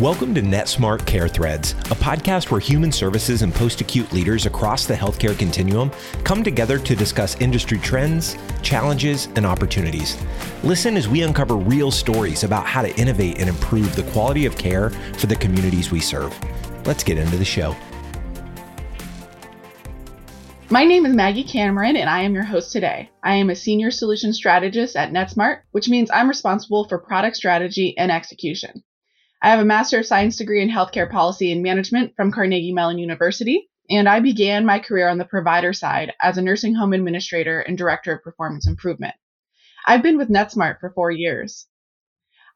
Welcome to NetSmart Care Threads, a podcast where human services and post acute leaders across the healthcare continuum come together to discuss industry trends, challenges, and opportunities. Listen as we uncover real stories about how to innovate and improve the quality of care for the communities we serve. Let's get into the show. My name is Maggie Cameron, and I am your host today. I am a senior solution strategist at NetSmart, which means I'm responsible for product strategy and execution. I have a Master of Science degree in Healthcare Policy and Management from Carnegie Mellon University, and I began my career on the provider side as a nursing home administrator and director of performance improvement. I've been with NetSmart for four years.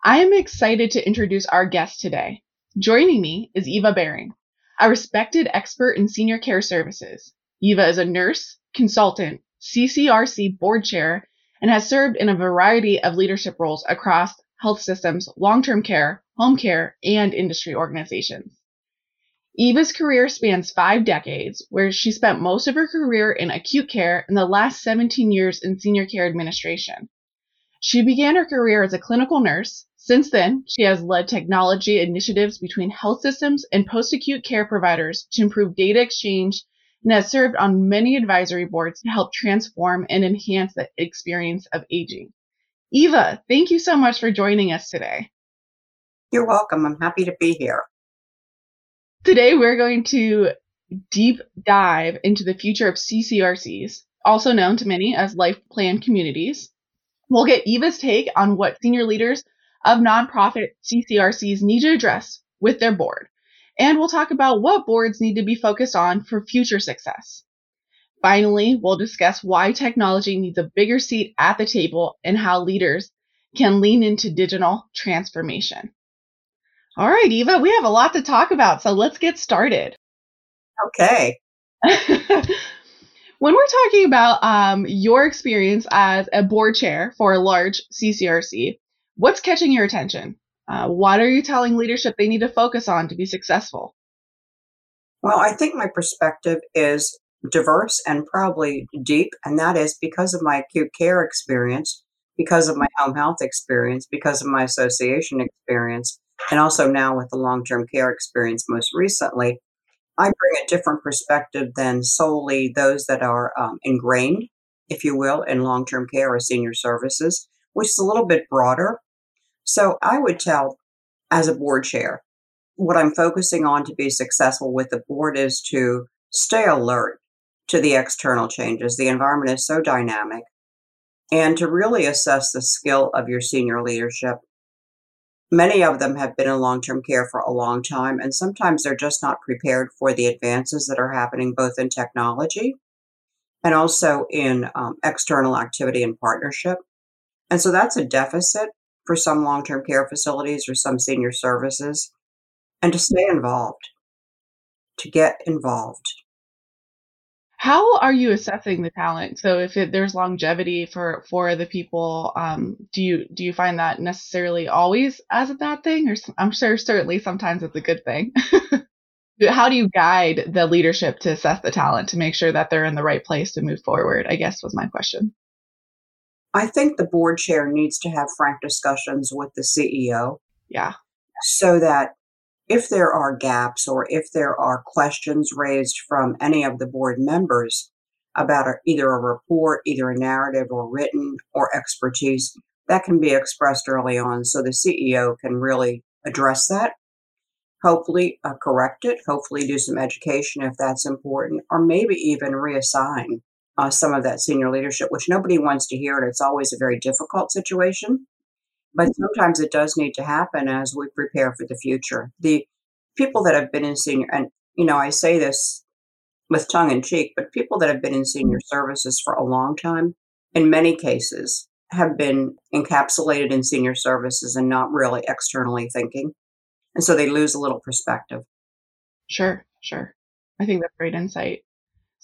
I am excited to introduce our guest today. Joining me is Eva Baring, a respected expert in senior care services. Eva is a nurse, consultant, CCRC board chair, and has served in a variety of leadership roles across health systems, long term care, home care, and industry organizations. Eva's career spans five decades, where she spent most of her career in acute care and the last 17 years in senior care administration. She began her career as a clinical nurse. Since then, she has led technology initiatives between health systems and post acute care providers to improve data exchange and has served on many advisory boards to help transform and enhance the experience of aging. Eva, thank you so much for joining us today. You're welcome. I'm happy to be here. Today, we're going to deep dive into the future of CCRCs, also known to many as life plan communities. We'll get Eva's take on what senior leaders of nonprofit CCRCs need to address with their board. And we'll talk about what boards need to be focused on for future success. Finally, we'll discuss why technology needs a bigger seat at the table and how leaders can lean into digital transformation. All right, Eva, we have a lot to talk about, so let's get started. Okay. when we're talking about um, your experience as a board chair for a large CCRC, what's catching your attention? Uh, what are you telling leadership they need to focus on to be successful? Well, I think my perspective is diverse and probably deep, and that is because of my acute care experience, because of my home health experience, because of my association experience, and also now with the long term care experience most recently. I bring a different perspective than solely those that are um, ingrained, if you will, in long term care or senior services, which is a little bit broader. So I would tell, as a board chair, what I'm focusing on to be successful with the board is to stay alert to the external changes. The environment is so dynamic. And to really assess the skill of your senior leadership. Many of them have been in long term care for a long time, and sometimes they're just not prepared for the advances that are happening both in technology and also in um, external activity and partnership. And so that's a deficit for some long term care facilities or some senior services, and to stay involved, to get involved. How are you assessing the talent? So if it, there's longevity for for the people, um, do you do you find that necessarily always as a bad thing, or I'm sure certainly sometimes it's a good thing. How do you guide the leadership to assess the talent to make sure that they're in the right place to move forward? I guess was my question. I think the board chair needs to have frank discussions with the CEO. Yeah. So that if there are gaps or if there are questions raised from any of the board members about a, either a report, either a narrative or written or expertise, that can be expressed early on so the CEO can really address that. Hopefully, uh, correct it, hopefully, do some education if that's important, or maybe even reassign uh, some of that senior leadership, which nobody wants to hear. And it's always a very difficult situation. But sometimes it does need to happen as we prepare for the future. The people that have been in senior, and you know, I say this with tongue in cheek, but people that have been in senior mm-hmm. services for a long time, in many cases, have been encapsulated in senior services and not really externally thinking. And so they lose a little perspective. Sure, sure. I think that's great insight.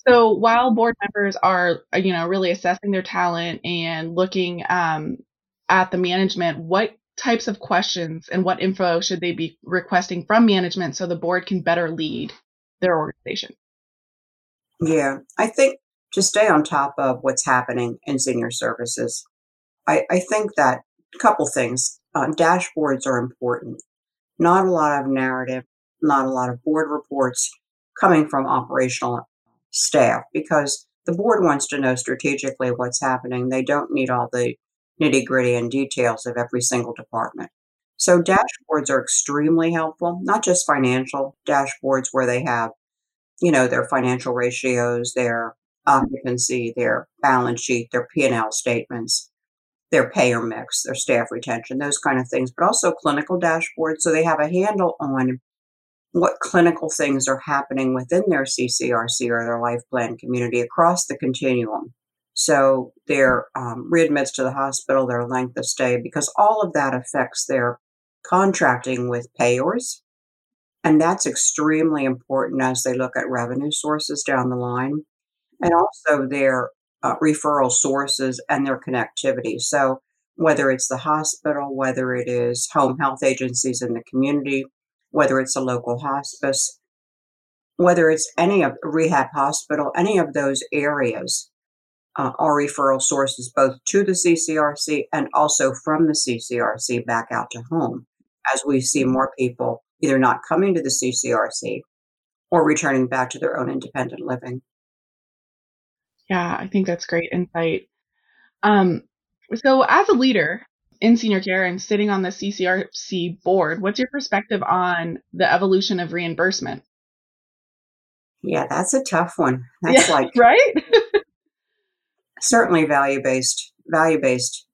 So while board members are, you know, really assessing their talent and looking um, at the management, what types of questions and what info should they be requesting from management so the board can better lead their organization? Yeah, I think to stay on top of what's happening in senior services, I, I think that a couple things. Uh, dashboards are important. not a lot of narrative, not a lot of board reports coming from operational staff because the board wants to know strategically what's happening. They don't need all the nitty gritty and details of every single department. So dashboards are extremely helpful, not just financial dashboards where they have, you know, their financial ratios, their occupancy, their balance sheet, their P&L statements, their payer mix, their staff retention, those kind of things, but also clinical dashboards. So they have a handle on what clinical things are happening within their CCRC or their life plan community across the continuum. So their um, readmits to the hospital, their length of stay, because all of that affects their contracting with payers. And that's extremely important as they look at revenue sources down the line and also their uh, referral sources and their connectivity. So, whether it's the hospital, whether it is home health agencies in the community, whether it's a local hospice, whether it's any of rehab hospital, any of those areas uh, are referral sources both to the CCRC and also from the CCRC back out to home as we see more people either not coming to the CCRC or returning back to their own independent living. Yeah, I think that's great insight. Um, so, as a leader in senior care and sitting on the CCRC board, what's your perspective on the evolution of reimbursement? Yeah, that's a tough one. That's yeah, like right. Certainly value based value based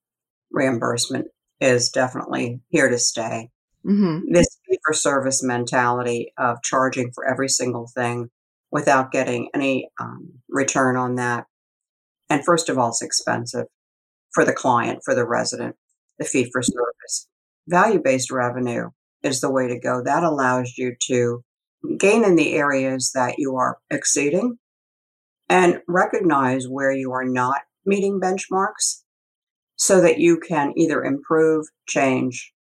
reimbursement is definitely here to stay. Mm-hmm. This fee for service mentality of charging for every single thing without getting any um, return on that. And first of all, it's expensive for the client, for the resident, the fee for service. Value based revenue is the way to go. That allows you to gain in the areas that you are exceeding and recognize where you are not meeting benchmarks so that you can either improve, change,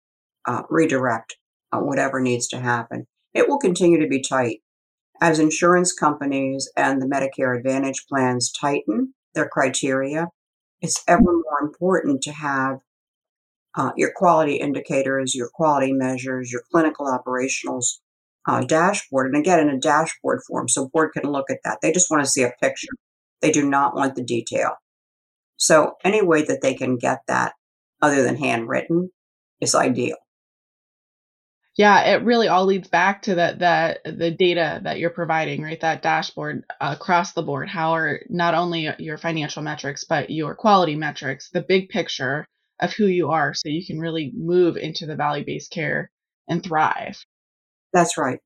uh, redirect uh, whatever needs to happen. It will continue to be tight as insurance companies and the Medicare Advantage plans tighten their criteria, it's ever more important to have uh, your quality indicators, your quality measures, your clinical operationals uh, dashboard. And again, in a dashboard form, so board can look at that. They just want to see a picture. They do not want the detail. So any way that they can get that other than handwritten is ideal yeah it really all leads back to that that the data that you're providing right that dashboard across the board how are not only your financial metrics but your quality metrics the big picture of who you are so you can really move into the value based care and thrive that's right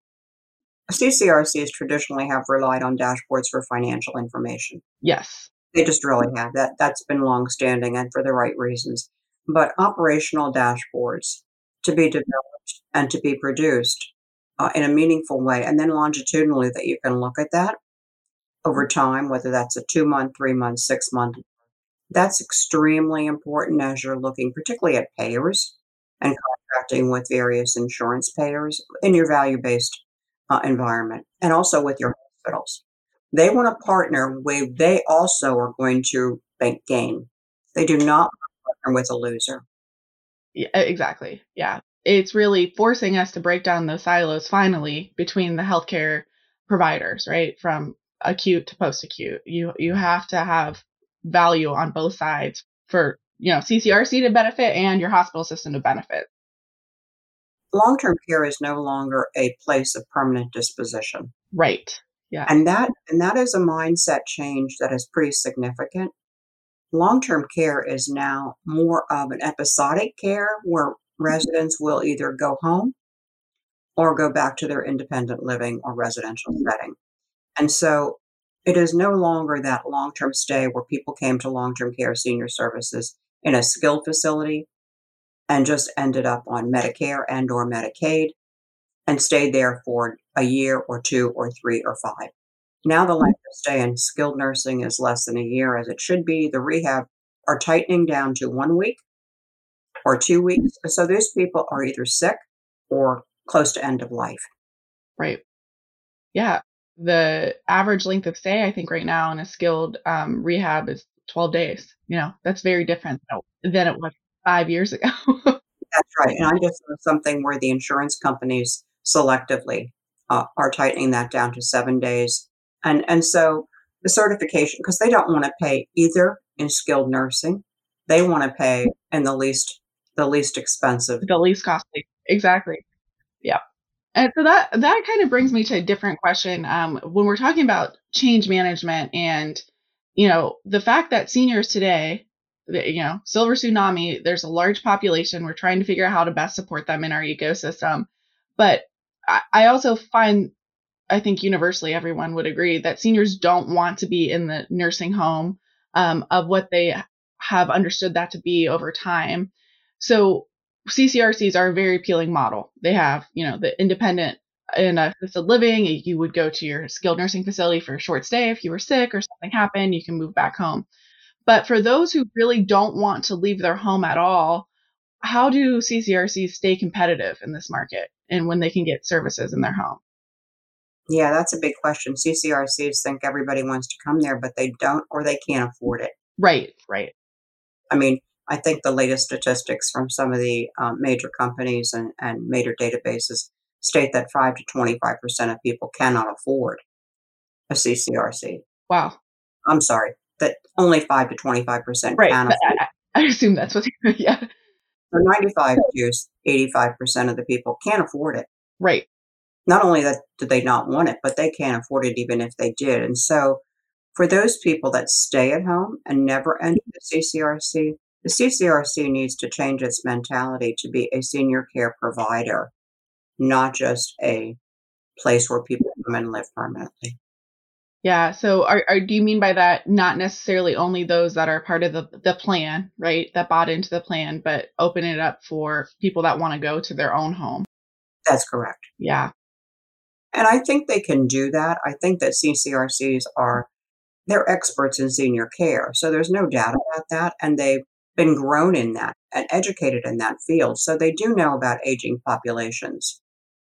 ccrcs traditionally have relied on dashboards for financial information yes they just really have that that's been long standing and for the right reasons but operational dashboards to be developed and to be produced uh, in a meaningful way. And then longitudinally, that you can look at that over time, whether that's a two month, three month, six month. That's extremely important as you're looking, particularly at payers and contracting with various insurance payers in your value based uh, environment and also with your hospitals. They want to partner where they also are going to bank gain. They do not partner with a loser. Yeah, exactly. Yeah it's really forcing us to break down those silos finally between the healthcare providers, right? From acute to post acute. You you have to have value on both sides for, you know, CCRC to benefit and your hospital system to benefit. Long-term care is no longer a place of permanent disposition. Right. Yeah. And that and that is a mindset change that is pretty significant. Long-term care is now more of an episodic care where mm-hmm. residents will either go home or go back to their independent living or residential mm-hmm. setting. And so it is no longer that long term stay where people came to long term care senior services in a skilled facility and just ended up on Medicare and or Medicaid and stayed there for a year or two or three or five. Now the length of stay in skilled nursing is less than a year as it should be. The rehab are tightening down to one week or two weeks. So those people are either sick or close to end of life. Right. Yeah. The average length of stay, I think, right now in a skilled um, rehab is 12 days. You know, that's very different than it was five years ago. that's right. And I just saw something where the insurance companies selectively uh, are tightening that down to seven days. And, and so the certification, because they don't want to pay either in skilled nursing, they want to pay in the least, the least expensive. The least costly. Exactly. Yeah. And so that that kind of brings me to a different question. Um, when we're talking about change management and you know the fact that seniors today, you know, silver tsunami, there's a large population. We're trying to figure out how to best support them in our ecosystem. But I, also find, I think universally everyone would agree that seniors don't want to be in the nursing home um, of what they have understood that to be over time. So CCRCs are a very appealing model. They have, you know, the independent in assisted living. You would go to your skilled nursing facility for a short stay if you were sick or something happened. You can move back home. But for those who really don't want to leave their home at all, how do CCRCs stay competitive in this market and when they can get services in their home? Yeah, that's a big question. CCRCs think everybody wants to come there, but they don't or they can't afford it. Right, right. I mean, I think the latest statistics from some of the um, major companies and, and major databases state that 5 to 25% of people cannot afford a CCRC. Wow. I'm sorry, that only 5 to 25% right. can afford I, I assume that's what, yeah. So 95 to 85% of the people can't afford it. Right. Not only that do they not want it, but they can't afford it even if they did. And so for those people that stay at home and never enter the CCRC, the CCRC needs to change its mentality to be a senior care provider, not just a place where people come and live permanently. Yeah. So, are, are, do you mean by that not necessarily only those that are part of the, the plan, right? That bought into the plan, but open it up for people that want to go to their own home? That's correct. Yeah. And I think they can do that. I think that CCRCs are they're experts in senior care. So there's no doubt about that. And they've been grown in that and educated in that field. So they do know about aging populations.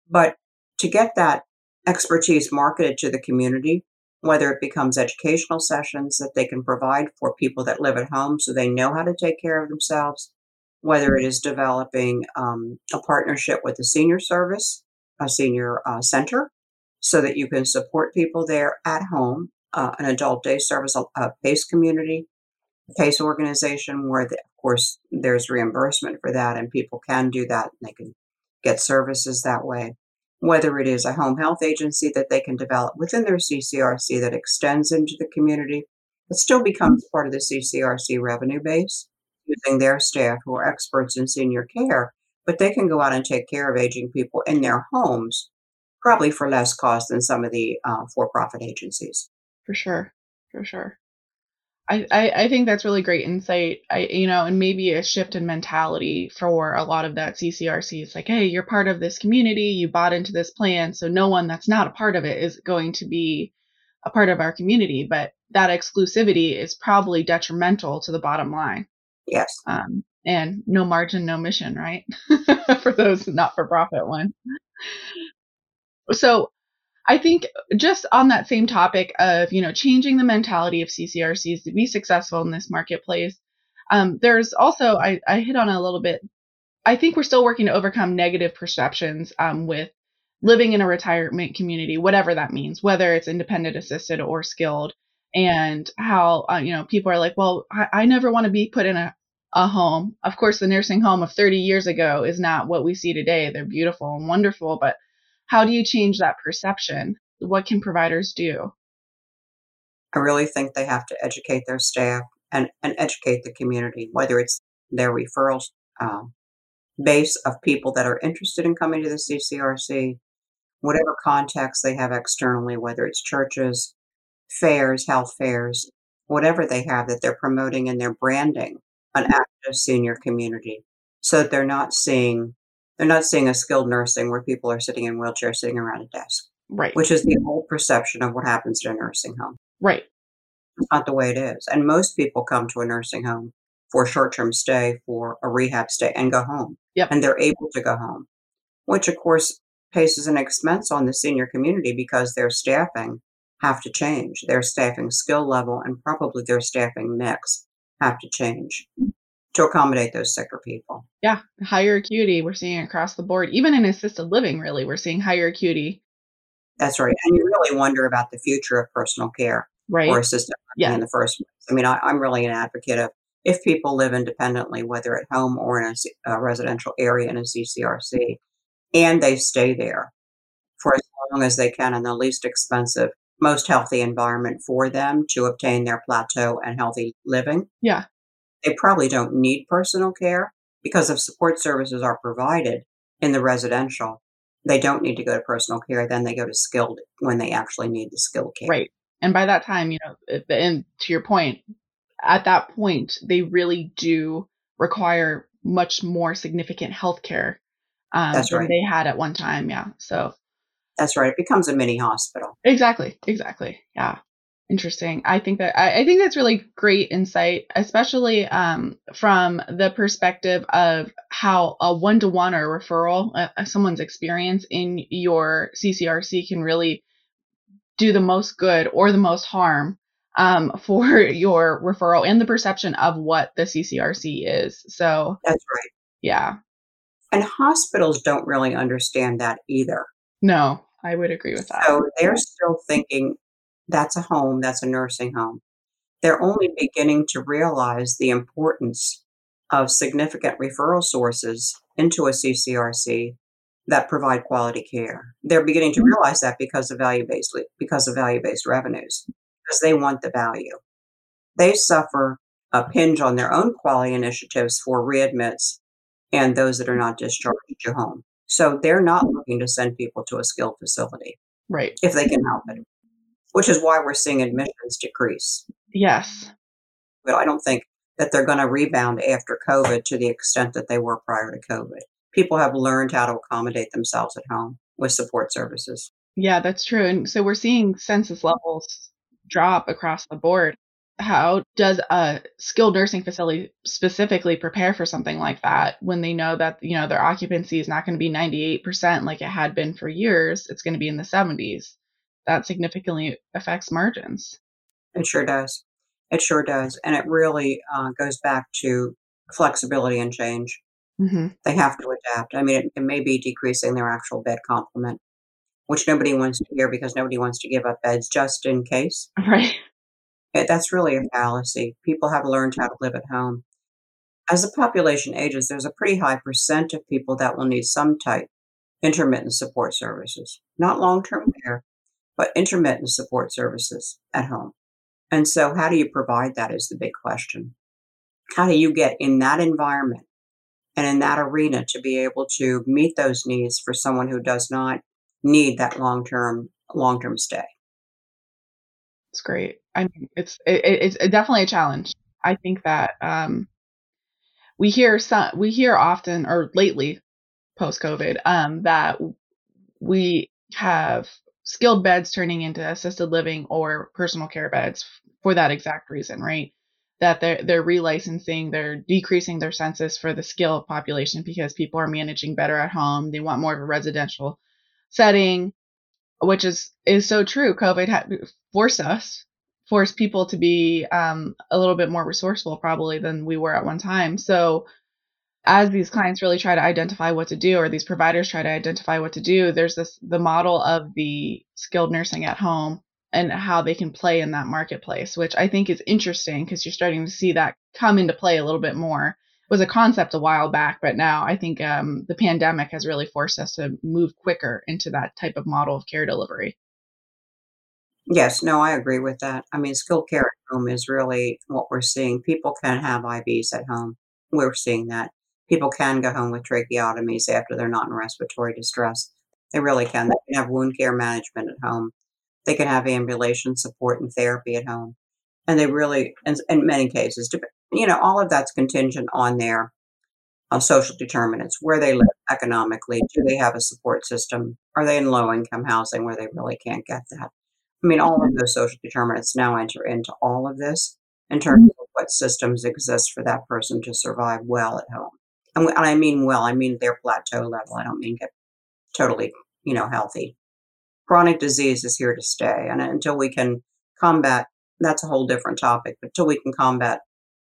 But to get that expertise marketed to the community, whether it becomes educational sessions that they can provide for people that live at home so they know how to take care of themselves, whether it is developing um, a partnership with a senior service, a senior uh, center, so that you can support people there at home, uh, an adult day service, a, PACE community, a PACE organization where, the, of course, there's reimbursement for that and people can do that and they can get services that way whether it is a home health agency that they can develop within their CCRC that extends into the community, it still becomes part of the CCRC revenue base using their staff who are experts in senior care, but they can go out and take care of aging people in their homes, probably for less cost than some of the uh, for profit agencies. For sure. For sure. I, I, think that's really great insight. I you know, and maybe a shift in mentality for a lot of that CCRC. It's like, hey, you're part of this community, you bought into this plan, so no one that's not a part of it is going to be a part of our community. But that exclusivity is probably detrimental to the bottom line. Yes. Um, and no margin, no mission, right? for those not for profit ones. So I think just on that same topic of, you know, changing the mentality of CCRCs to be successful in this marketplace, um, there's also, I, I hit on a little bit, I think we're still working to overcome negative perceptions um, with living in a retirement community, whatever that means, whether it's independent assisted or skilled, and how, uh, you know, people are like, well, I, I never want to be put in a, a home. Of course, the nursing home of 30 years ago is not what we see today. They're beautiful and wonderful, but how do you change that perception? What can providers do? I really think they have to educate their staff and, and educate the community, whether it's their referrals um, base of people that are interested in coming to the CCRC, whatever contacts they have externally, whether it's churches, fairs, health fairs, whatever they have that they're promoting and they're branding an active senior community so that they're not seeing they're not seeing a skilled nursing where people are sitting in wheelchairs sitting around a desk. Right. Which is the old perception of what happens to a nursing home. Right. It's not the way it is. And most people come to a nursing home for a short term stay, for a rehab stay, and go home. Yep. And they're able to go home, which of course places an expense on the senior community because their staffing have to change. Their staffing skill level and probably their staffing mix have to change. To accommodate those sicker people. Yeah, higher acuity we're seeing across the board. Even in assisted living, really, we're seeing higher acuity. That's right. And you really wonder about the future of personal care right. or assisted living yeah. in the first place. I mean, I, I'm really an advocate of if people live independently, whether at home or in a, a residential area in a CCRC, and they stay there for as long as they can in the least expensive, most healthy environment for them to obtain their plateau and healthy living. Yeah. They probably don't need personal care because if support services are provided in the residential, they don't need to go to personal care. Then they go to skilled when they actually need the skilled care. Right. And by that time, you know, and to your point, at that point, they really do require much more significant health care um, That's than right. they had at one time. Yeah. So that's right. It becomes a mini hospital. Exactly. Exactly. Yeah. Interesting. I think that I, I think that's really great insight, especially um, from the perspective of how a one to one or referral, uh, someone's experience in your CCRC can really do the most good or the most harm um, for your referral and the perception of what the CCRC is. So that's right. Yeah. And hospitals don't really understand that either. No, I would agree with that. So they're still thinking that's a home, that's a nursing home. They're only beginning to realize the importance of significant referral sources into a CCRC that provide quality care. They're beginning to mm-hmm. realize that because of value based because of value based revenues, because they want the value. They suffer a pinch on their own quality initiatives for readmits and those that are not discharged to home. So they're not looking to send people to a skilled facility. Right. If they can help it, which is why we're seeing admissions decrease. Yes. But I don't think that they're going to rebound after COVID to the extent that they were prior to COVID. People have learned how to accommodate themselves at home with support services. Yeah, that's true. And so we're seeing census levels drop across the board how does a skilled nursing facility specifically prepare for something like that when they know that you know their occupancy is not going to be 98% like it had been for years it's going to be in the 70s that significantly affects margins. It sure does. It sure does. And it really uh, goes back to flexibility and change. Mm-hmm. they have to adapt. I mean it, it may be decreasing their actual bed complement which nobody wants to hear because nobody wants to give up beds just in case. Right. That's really a fallacy. People have learned how to live at home. As the population ages, there's a pretty high percent of people that will need some type intermittent support services, not long-term care, but intermittent support services at home. And so how do you provide that is the big question. How do you get in that environment and in that arena to be able to meet those needs for someone who does not need that long-term long-term stay? It's great. I mean, it's it, it's definitely a challenge. I think that um, we hear some we hear often or lately post COVID um, that we have skilled beds turning into assisted living or personal care beds for that exact reason, right? That they're they're relicensing, they're decreasing their census for the skilled population because people are managing better at home. They want more of a residential setting, which is is so true. COVID had forced us, forced people to be um, a little bit more resourceful probably than we were at one time. So as these clients really try to identify what to do, or these providers try to identify what to do, there's this the model of the skilled nursing at home and how they can play in that marketplace, which I think is interesting because you're starting to see that come into play a little bit more. It was a concept a while back, but now I think um, the pandemic has really forced us to move quicker into that type of model of care delivery. Yes, no, I agree with that. I mean, skilled care at home is really what we're seeing. People can have IVs at home. We're seeing that. People can go home with tracheotomies after they're not in respiratory distress. They really can. They can have wound care management at home. They can have ambulation support and therapy at home. And they really, in, in many cases, you know, all of that's contingent on their uh, social determinants, where they live economically. Do they have a support system? Are they in low income housing where they really can't get that? I mean, all of those social determinants now enter into all of this in terms of what systems exist for that person to survive well at home. And, and I mean well, I mean their plateau level. I don't mean get totally, you know, healthy. Chronic disease is here to stay. And until we can combat, that's a whole different topic, but until we can combat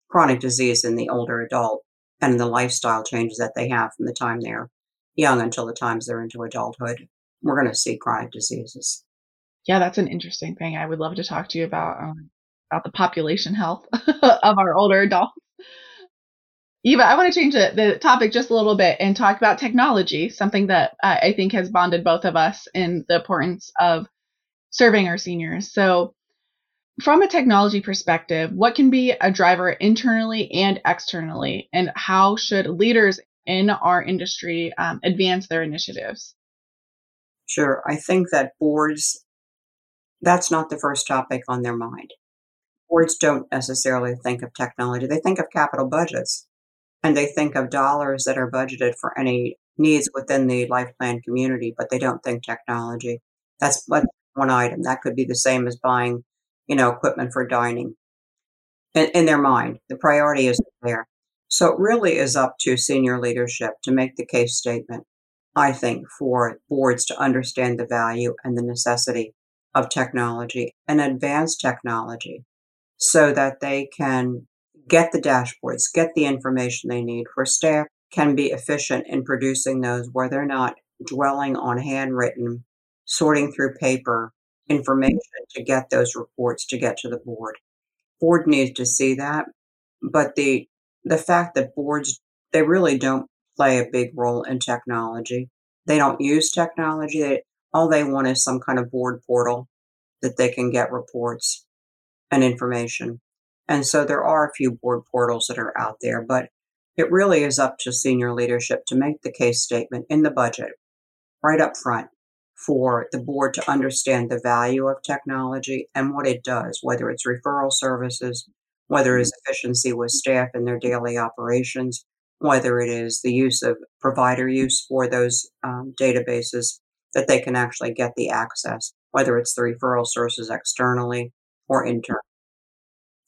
chronic disease in the older adult and the lifestyle changes that they have from the time they're young until the times they're into adulthood. We're going to see chronic diseases. Yeah, that's an interesting thing. I would love to talk to you about um, about the population health of our older adults. Eva, I want to change the, the topic just a little bit and talk about technology, something that uh, I think has bonded both of us in the importance of serving our seniors. So, from a technology perspective, what can be a driver internally and externally, and how should leaders in our industry um, advance their initiatives? Sure. I think that boards, that's not the first topic on their mind. Boards don't necessarily think of technology, they think of capital budgets and they think of dollars that are budgeted for any needs within the life plan community, but they don't think technology. That's one item. That could be the same as buying, you know, equipment for dining. In, in their mind, the priority is there. So it really is up to senior leadership to make the case statement, I think, for boards to understand the value and the necessity of technology and advanced technology so that they can get the dashboards, get the information they need where staff can be efficient in producing those where they're not dwelling on handwritten, sorting through paper information to get those reports to get to the board. Board needs to see that, but the the fact that boards they really don't play a big role in technology. They don't use technology. They, all they want is some kind of board portal that they can get reports and information. And so there are a few board portals that are out there, but it really is up to senior leadership to make the case statement in the budget right up front for the board to understand the value of technology and what it does, whether it's referral services, whether it's efficiency with staff in their daily operations, whether it is the use of provider use for those um, databases that they can actually get the access, whether it's the referral sources externally or internally.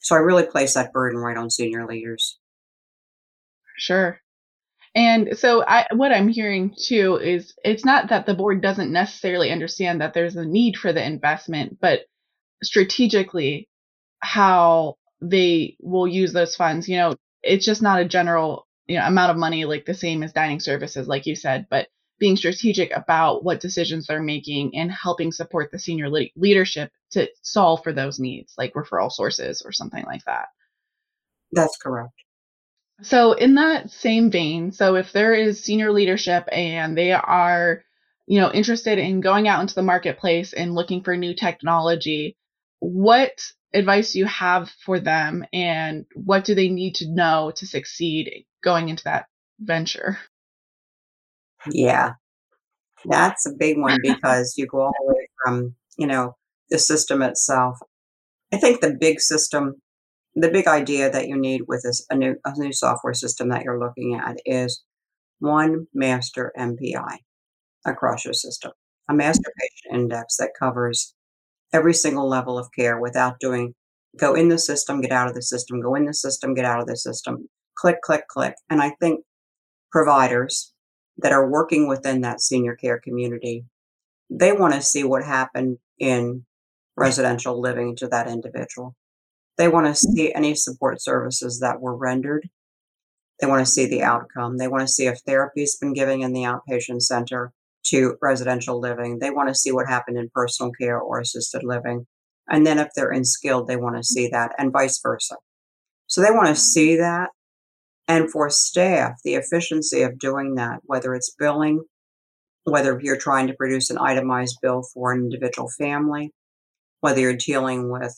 So I really place that burden right on senior leaders. Sure. And so I, what I'm hearing too is it's not that the board doesn't necessarily understand that there's a need for the investment, but strategically how they will use those funds. You know, it's just not a general you know amount of money like the same as dining services, like you said, but being strategic about what decisions they're making and helping support the senior le- leadership to solve for those needs, like referral sources or something like that. That's correct. So, in that same vein, so if there is senior leadership and they are, you know, interested in going out into the marketplace and looking for new technology, what advice do you have for them and what do they need to know to succeed going into that venture? Yeah, that's a big one mm-hmm. because you go all the way from, you know, the system itself. I think the big system, the big idea that you need with this a new a new software system that you're looking at is one master MPI across your system, a master patient index that covers every single level of care without doing go in the system, get out of the system, go in the system, get out of the system, click, click, click. And I think providers that are working within that senior care community, they want to see what happened in residential living to that individual. They want to mm-hmm. see any support services that were rendered. They want to see the outcome. They want to see if therapy's been given in the outpatient center to residential living. They want to see what happened in personal care or assisted living. And then if they're in skilled, they want to see that and vice versa. So they want to see that. And for staff, the efficiency of doing that, whether it's billing, whether you're trying to produce an itemized bill for an individual family, whether you're dealing with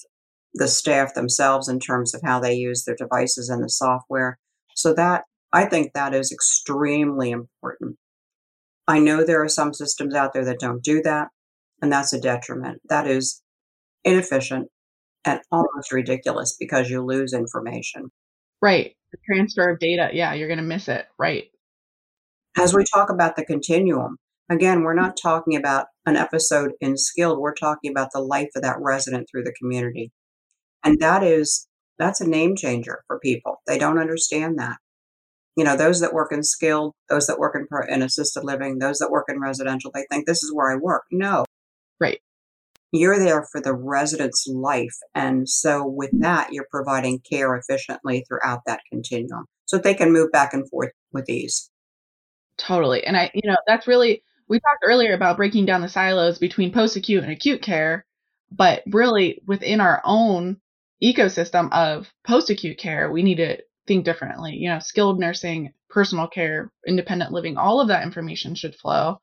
the staff themselves in terms of how they use their devices and the software. So that I think that is extremely important. I know there are some systems out there that don't do that, and that's a detriment. That is inefficient and almost ridiculous because you lose information. Right. The transfer of data, yeah, you're going to miss it. Right. As we talk about the continuum, again, we're not talking about an episode in skilled, we're talking about the life of that resident through the community. And that is, that's a name changer for people. They don't understand that. You know, those that work in skilled, those that work in, in assisted living, those that work in residential, they think this is where I work. No. Right. You're there for the resident's life. And so, with mm-hmm. that, you're providing care efficiently throughout that continuum so they can move back and forth with ease. Totally. And I, you know, that's really, we talked earlier about breaking down the silos between post acute and acute care, but really within our own ecosystem of post acute care, we need to think differently. You know, skilled nursing, personal care, independent living, all of that information should flow.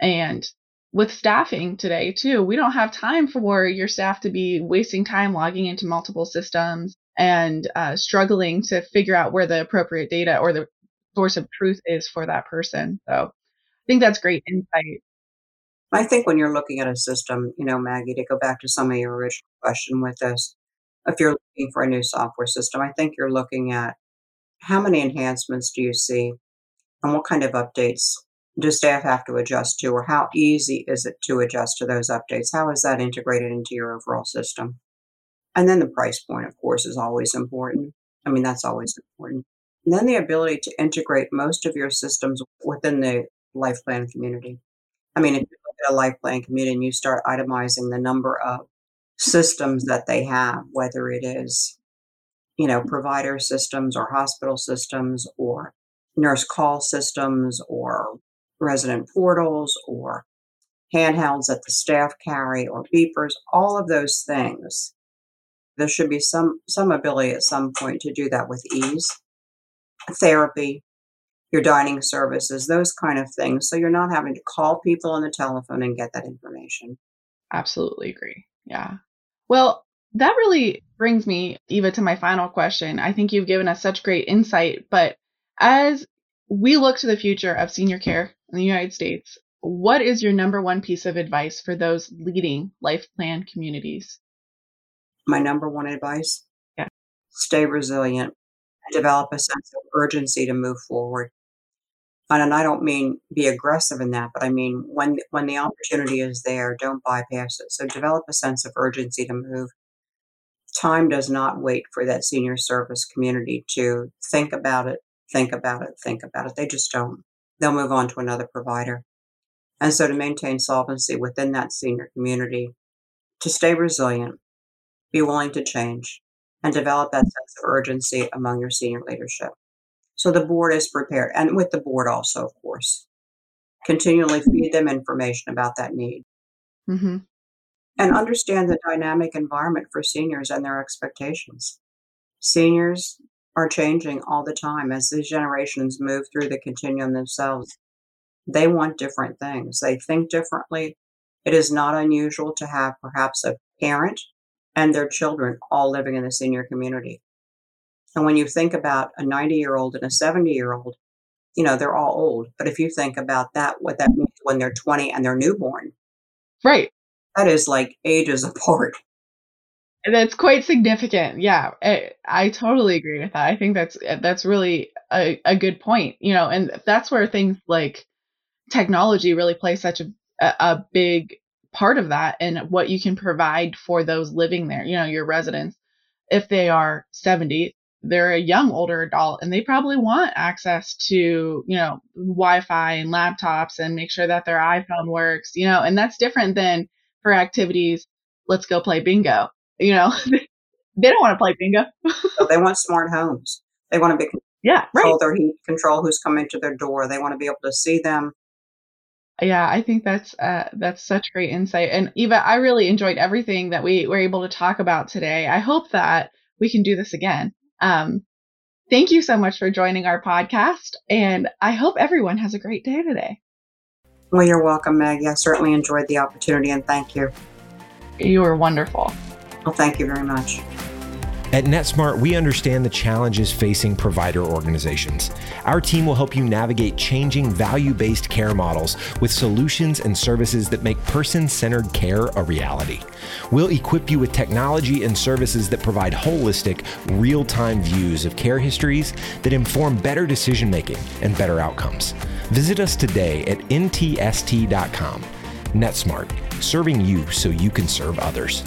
And with staffing today too, we don't have time for your staff to be wasting time logging into multiple systems and uh, struggling to figure out where the appropriate data or the source of truth is for that person. So I think that's great insight. I think when you're looking at a system, you know, Maggie, to go back to some of your original question with this, if you're looking for a new software system, I think you're looking at how many enhancements do you see and what kind of updates do staff have to adjust to, or how easy is it to adjust to those updates? How is that integrated into your overall system? And then the price point, of course, is always important. I mean, that's always important. And then the ability to integrate most of your systems within the life plan community. I mean, if you look at a life plan community and you start itemizing the number of systems that they have, whether it is, you know, provider systems or hospital systems or nurse call systems or resident portals or handhelds that the staff carry or beepers, all of those things. There should be some some ability at some point to do that with ease. Therapy, your dining services, those kind of things. So you're not having to call people on the telephone and get that information. Absolutely agree. Yeah. Well, that really brings me, Eva, to my final question. I think you've given us such great insight, but as we look to the future of senior care in the United States, what is your number one piece of advice for those leading life plan communities? My number one advice? Yeah. Stay resilient and develop a sense of urgency to move forward. And I don't mean be aggressive in that, but I mean when when the opportunity is there, don't bypass it. So develop a sense of urgency to move. Time does not wait for that senior service community to think about it, think about it, think about it. They just don't they'll move on to another provider. And so to maintain solvency within that senior community, to stay resilient, be willing to change, and develop that sense of urgency among your senior leadership. So the board is prepared, and with the board also, of course, continually feed them information about that need. Mm-hmm. And understand the dynamic environment for seniors and their expectations. Seniors are changing all the time as these generations move through the continuum themselves. They want different things. They think differently. It is not unusual to have perhaps a parent and their children all living in the senior community. And when you think about a 90 year old and a 70 year old, you know, they're all old. But if you think about that, what that means when they're 20 and they're newborn. Right. That is like ages apart. That's quite significant. Yeah, I, I, totally agree with that. I think that's that's really a, a good point. You know, and that's where things like technology really play such a a big part of that and what you can provide for those living there. You know, your residents, if they are 70, they're a young older adult and they probably want access to, you know, Wi-Fi and laptops and make sure that their iPhone works, you know, and that's different than for activities, let's go play bingo you know, they don't want to play bingo. they want smart homes. They want to be yeah, control right. their heat, control who's coming to their door. They want to be able to see them. Yeah, I think that's uh, that's such great insight. And Eva, I really enjoyed everything that we were able to talk about today. I hope that we can do this again. Um, thank you so much for joining our podcast, and I hope everyone has a great day today. Well, you're welcome, Maggie. I certainly enjoyed the opportunity, and thank you. You were wonderful. Well, thank you very much. At NetSmart, we understand the challenges facing provider organizations. Our team will help you navigate changing value based care models with solutions and services that make person centered care a reality. We'll equip you with technology and services that provide holistic, real time views of care histories that inform better decision making and better outcomes. Visit us today at ntst.com. NetSmart, serving you so you can serve others.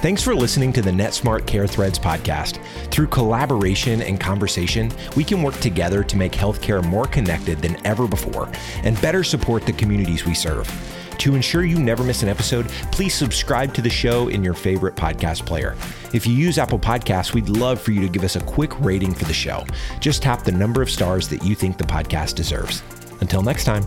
Thanks for listening to the NetSmart Care Threads podcast. Through collaboration and conversation, we can work together to make healthcare more connected than ever before and better support the communities we serve. To ensure you never miss an episode, please subscribe to the show in your favorite podcast player. If you use Apple Podcasts, we'd love for you to give us a quick rating for the show. Just tap the number of stars that you think the podcast deserves. Until next time.